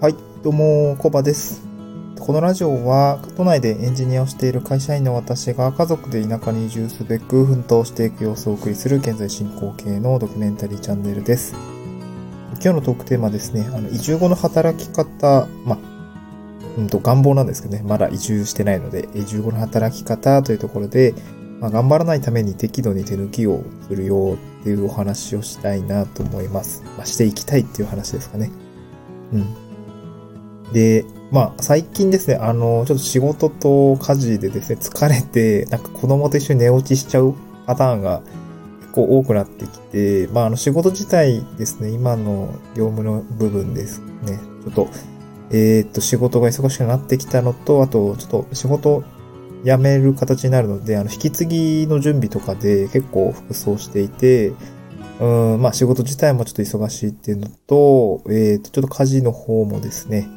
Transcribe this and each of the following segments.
はい、どうも、コバです。このラジオは、都内でエンジニアをしている会社員の私が家族で田舎に移住すべく奮闘していく様子をお送りする現在進行形のドキュメンタリーチャンネルです。今日のトークテーマですね、あの移住後の働き方、ま、うんと願望なんですけどね、まだ移住してないので、移住後の働き方というところで、まあ、頑張らないために適度に手抜きをするよっていうお話をしたいなと思います。まあ、していきたいっていう話ですかね。うん。で、まあ、最近ですね、あの、ちょっと仕事と家事でですね、疲れて、なんか子供と一緒に寝落ちしちゃうパターンが結構多くなってきて、まあ、あの、仕事自体ですね、今の業務の部分ですね、ちょっと、えーっと、仕事が忙しくなってきたのと、あと、ちょっと仕事辞める形になるので、あの、引き継ぎの準備とかで結構服装していて、うん、まあ仕事自体もちょっと忙しいっていうのと、えーっと、ちょっと家事の方もですね、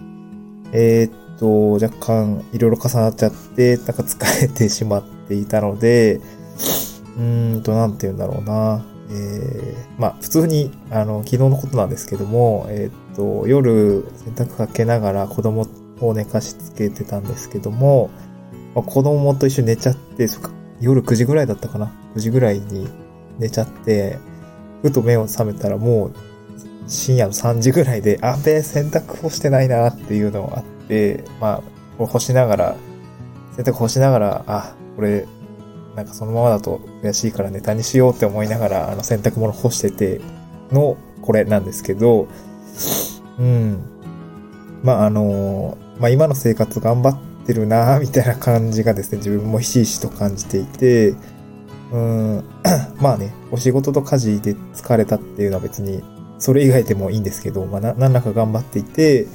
えーっと、若干いろいろ重なっちゃって、なんか疲れてしまっていたので、うーんと、なんて言うんだろうな。えー、まあ、普通に、あの、昨日のことなんですけども、えーっと、夜、洗濯かけながら子供を寝かしつけてたんですけども、まあ、子供と一緒に寝ちゃって、そっか夜9時ぐらいだったかな ?9 時ぐらいに寝ちゃって、ふと目を覚めたらもう深夜の3時ぐらいで、あべ、洗濯干してないなっていうのがあって、まあ、これ干しながら、洗濯干しながら、あ、これ、なんかそのままだと悔しいからネタにしようって思いながら、あの洗濯物干してての、これなんですけど、うん。まあ、あの、まあ今の生活頑張ってるなみたいな感じがですね、自分もひしひしと感じていて、うん、まあね、お仕事と家事で疲れたっていうのは別に、それ以外でもいいんですけど、まあな、何らか頑張っていて、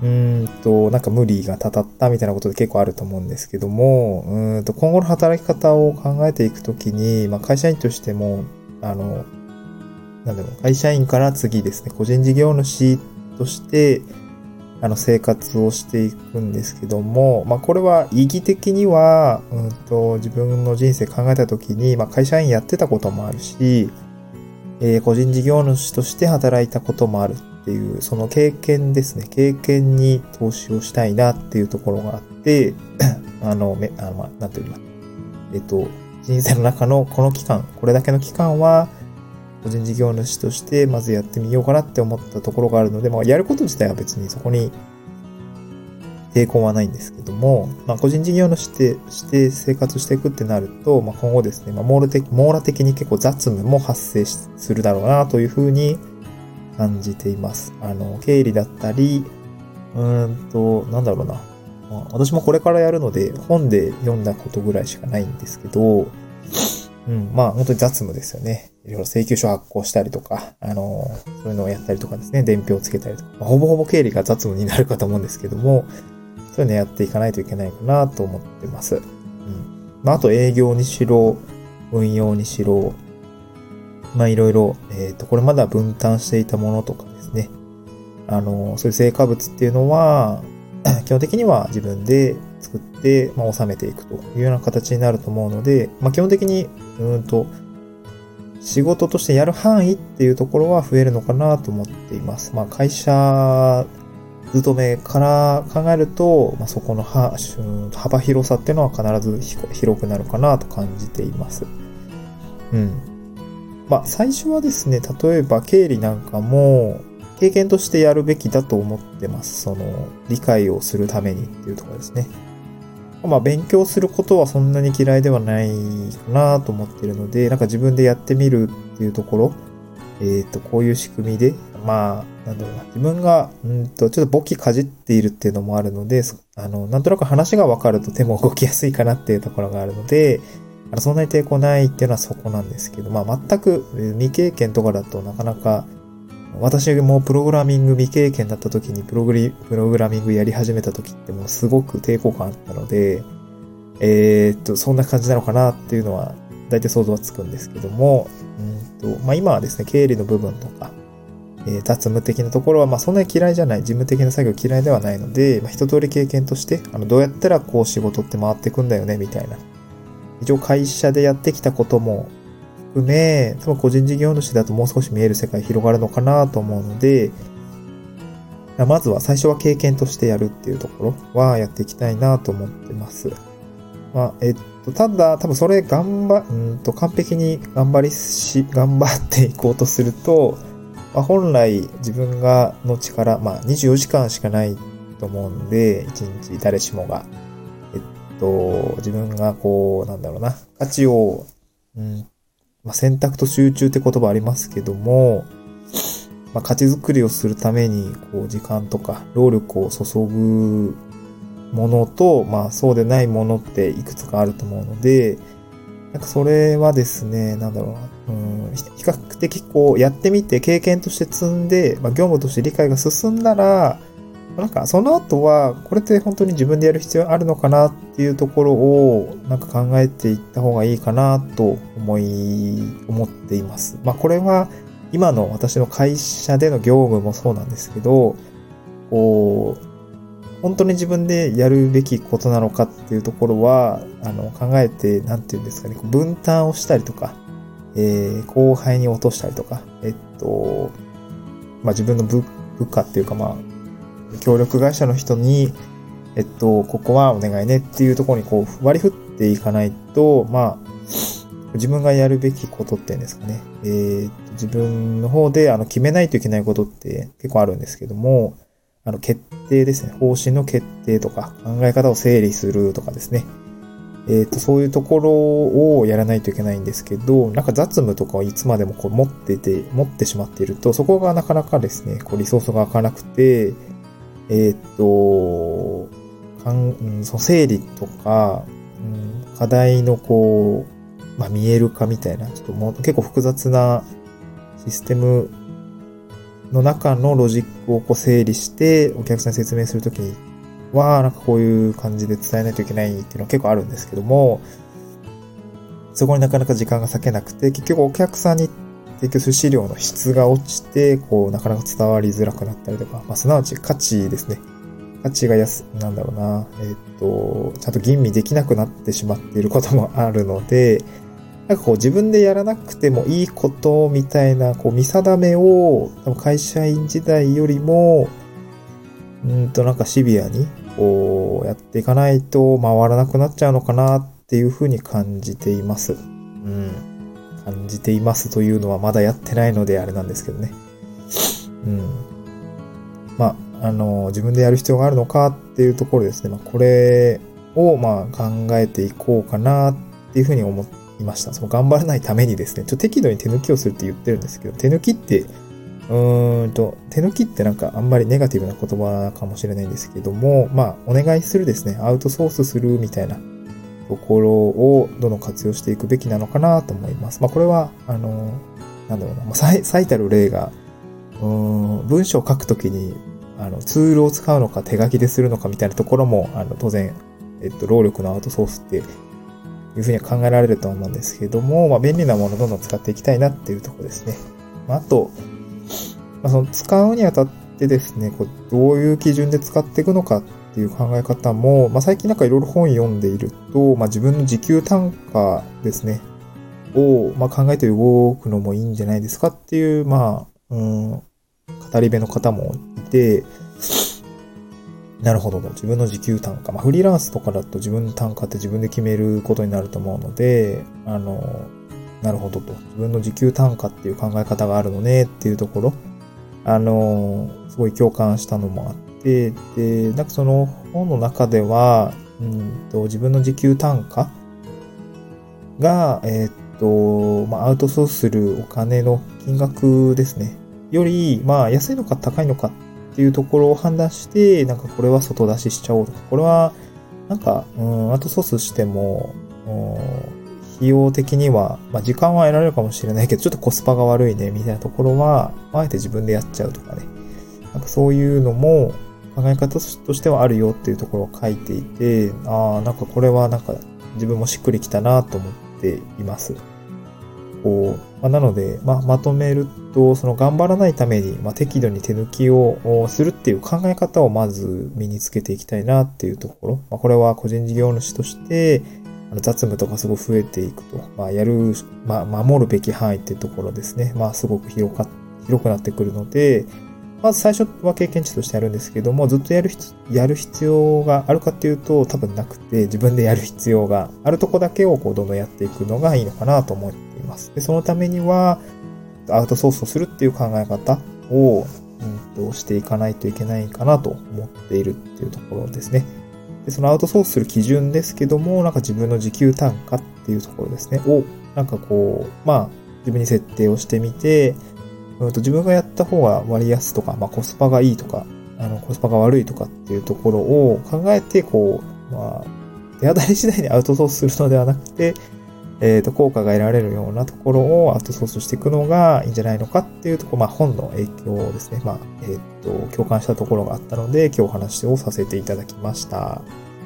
うーんと、なんか無理がたたったみたいなことで結構あると思うんですけども、うーんと、今後の働き方を考えていくときに、まあ会社員としても、あの、なんだろう、会社員から次ですね、個人事業主として、あの、生活をしていくんですけども、まあ、これは意義的には、うんと、自分の人生考えたときに、まあ、会社員やってたこともあるし、えー個人事業主として働いたこともあるっていう、その経験ですね、経験に投資をしたいなっていうところがあって、あの、め、あの、ま、なんていうのかえっと、人生の中のこの期間、これだけの期間は、個人事業主としてまずやってみようかなって思ったところがあるので、まあ、やること自体は別にそこに抵抗はないんですけども、まあ、個人事業主してして生活していくってなると、まあ、今後ですね、まあ、網羅的、網羅的に結構雑務も発生するだろうなというふうに感じています。あの、経理だったり、うーんと、なんだろうな。まあ私もこれからやるので、本で読んだことぐらいしかないんですけど、うん、まあ本当に雑務ですよね。いろいろ請求書発行したりとか、あの、そういうのをやったりとかですね、伝票をつけたりとか、まあほぼほぼ経理が雑務になるかと思うんですけども、そういうのやっていかないといけないかなと思ってます。うん。まああと営業にしろ、運用にしろ、まあいろいろ、えっ、と、これまでは分担していたものとかですね。あの、そういう成果物っていうのは、基本的には自分で作って、まあ、収めていくというような形になると思うので、まあ、基本的に、うんと、仕事としてやる範囲っていうところは増えるのかなと思っています。まあ、会社勤めから考えると、まあ、そこの幅広さっていうのは必ず広くなるかなと感じています。うん。まあ、最初はですね、例えば経理なんかも、経験としてやるべきだと思ってます。その、理解をするためにっていうところですね。まあ、勉強することはそんなに嫌いではないかなと思ってるので、なんか自分でやってみるっていうところ、えっ、と、こういう仕組みで、まあ、なんだろうな、自分が、うんと、ちょっと簿記かじっているっていうのもあるので、あの、なんとなく話がわかると手も動きやすいかなっていうところがあるので、あのそんなに抵抗ないっていうのはそこなんですけど、まあ、全く未経験とかだとなかなか、私もプログラミング未経験だった時にプログリ、プログラミングやり始めた時ってもうすごく抵抗感あったので、えーっと、そんな感じなのかなっていうのは、大体想像はつくんですけども、うんと、まあ今はですね、経理の部分とか、えー雑務的なところは、まあそんなに嫌いじゃない、事務的な作業嫌いではないので、まあ一通り経験として、あの、どうやったらこう仕事って回ってくんだよね、みたいな。一応会社でやってきたことも含め、多分個人事業主だともう少し見える世界広がるのかなと思うので、まずは最初は経験としてやるっていうところはやっていきたいなと思ってます。まあ、えっと、ただ、多分それ頑張、うんと、完璧に頑張りし、頑張っていこうとすると、まあ、本来自分がの力、まあ、24時間しかないと思うんで、1日誰しもが。えっと、自分がこう、なんだろうな、価値を、うん、まあ、選択と集中って言葉ありますけども、まあ、価値づくりをするために、こう、時間とか、労力を注ぐものと、まあ、そうでないものっていくつかあると思うので、なんかそれはですね、なんだろうな、うん、比較的こう、やってみて経験として積んで、まあ、業務として理解が進んだら、なんかその後は、これって本当に自分でやる必要あるのかなっていうところを、なんか考えていった方がいいかなと思い、思っています。まあこれは、今の私の会社での業務もそうなんですけど、こう、本当に自分でやるべきことなのかっていうところは、あの、考えて、なんていうんですかね、分担をしたりとか、えー、後輩に落としたりとか、えっと、まあ、自分の部部下っていうか、まあ、協力会社の人に、えっと、ここはお願いねっていうところにこう割り振っていかないと、まあ、自分がやるべきことっていうんですかね。えー、自分の方であの決めないといけないことって結構あるんですけども、あの決定ですね。方針の決定とか考え方を整理するとかですね。えっ、ー、と、そういうところをやらないといけないんですけど、なんか雑務とかをいつまでもこう持ってて、持ってしまっていると、そこがなかなかですね、こうリソースが開かなくて、えっ、ー、と、かん、うん、その整理とか、うん、課題のこう、まあ、見える化みたいな、ちょっともう結構複雑なシステムの中のロジックをこう整理して、お客さんに説明するときは、なんかこういう感じで伝えないといけないっていうのは結構あるんですけども、そこになかなか時間が割けなくて、結局お客さんに提供する資料の質が落ちて、こう、なかなか伝わりづらくなったりとか、まあ、すなわち価値ですね。価値が安、なんだろうな、えっ、と、ちゃんと吟味できなくなってしまっていることもあるので、なんかこう自分でやらなくてもいいことみたいな、こう見定めを、会社員時代よりも、うんとなんかシビアに、こうやっていかないと回らなくなっちゃうのかなっていうふうに感じています。うん。感じていますというのはまだやってないのであれなんですけどね。うん。まあ、あの、自分でやる必要があるのかっていうところですね。まあ、これをまあ考えていこうかなっていうふうに思っていました。その頑張らないためにですね、ちょ適度に手抜きをするって言ってるんですけど、手抜きって、うーんと、手抜きってなんかあんまりネガティブな言葉かもしれないんですけども、まあ、お願いするですね、アウトソースするみたいなところをどんどん活用していくべきなのかなと思います。まあ、これは、あの、なんだろうな、まあ、最たる例が、うん、文章を書くときに、あの、ツールを使うのか手書きでするのかみたいなところも、あの、当然、えっと、労力のアウトソースっていうふうに考えられると思うんですけども、まあ、便利なものをどんどん使っていきたいなっていうとこですね。まあ、あと、まあ、その使うにあたってですね、こうどういう基準で使っていくのかっていう考え方も、まあ、最近なんかいろいろ本読んでいると、まあ、自分の時給単価ですね、を、まあ、考えて動くのもいいんじゃないですかっていう、まあ、うん、語り部の方もいて、なるほど。自分の時給単価。まあ、フリーランスとかだと自分の単価って自分で決めることになると思うので、あの、なるほどと。自分の時給単価っていう考え方があるのねっていうところ、あの、すごい共感したのもあって、で、なんかその本の中では、うんと、自分の時給単価が、え、っと、まあ、アウトソースするお金の金額ですね。より、まあ、安いのか高いのかっていうところを判断して、なんかこれは外出ししちゃおうとか、これは、なんか、うん、後ソースしても、費用的には、まあ、時間は得られるかもしれないけど、ちょっとコスパが悪いね、みたいなところは、あえて自分でやっちゃうとかね。なんかそういうのも考え方としてはあるよっていうところを書いていて、ああ、なんかこれはなんか自分もしっくりきたなと思っています。こう、まあ、なので、まあ、まとめると、その頑張らないために、まあ、適度に手抜きをするっていう考え方をまず身につけていきたいなっていうところ。まあ、これは個人事業主として、雑務とかすごい増えていくと。まあ、やる、まあ、守るべき範囲っていうところですね。まあ、すごく広か、広くなってくるので、まず最初は経験値としてやるんですけども、ずっとやる、やる必要があるかっていうと多分なくて、自分でやる必要があるとこだけをこうどんどんやっていくのがいいのかなと思っています。で、そのためには、アウトソースをするっていう考え方を、うんと、していかないといけないかなと思っているっていうところですね。で、そのアウトソースする基準ですけども、なんか自分の時給単価っていうところですね、を、なんかこう、まあ、自分に設定をしてみて、うんと自分がやった方が割安とか、まあコスパがいいとか、あの、コスパが悪いとかっていうところを考えて、こう、まあ、手当たり次第にアウトソースするのではなくて、えっ、と、効果が得られるようなところをアウトソースしていくのがいいんじゃないのかっていうとこ、まあ、本の影響ですね。まあ、えっ、ー、と、共感したところがあったので、今日お話をさせていただきました。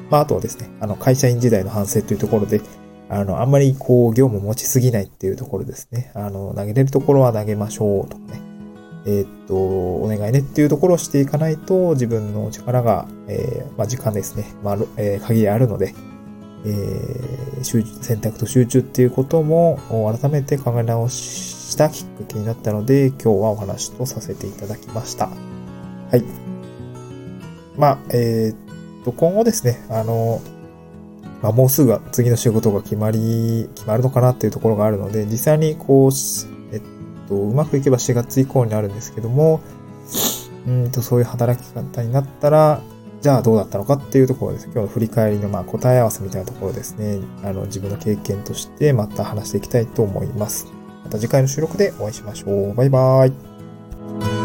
まあ、あとはですね、あの、会社員時代の反省というところで、あの、あんまりこう、業務持ちすぎないっていうところですね。あの、投げれるところは投げましょうとかね。えー、っと、お願いねっていうところをしていかないと、自分の力が、えー、まあ、時間ですね。まあ、えー、限りあるので、えー、選択と集中っていうことも改めて考え直したきっかけになったので、今日はお話とさせていただきました。はい。まあ、えー、っと、今後ですね、あの、まあ、もうすぐ次の仕事が決まり、決まるのかなっていうところがあるので、実際にこう、えっと、うまくいけば4月以降になるんですけども、うんと、そういう働き方になったら、じゃあどうだったのかっていうところです。今日の振り返りのまあ答え合わせみたいなところですね。あの、自分の経験としてまた話していきたいと思います。また次回の収録でお会いしましょう。バイバーイ。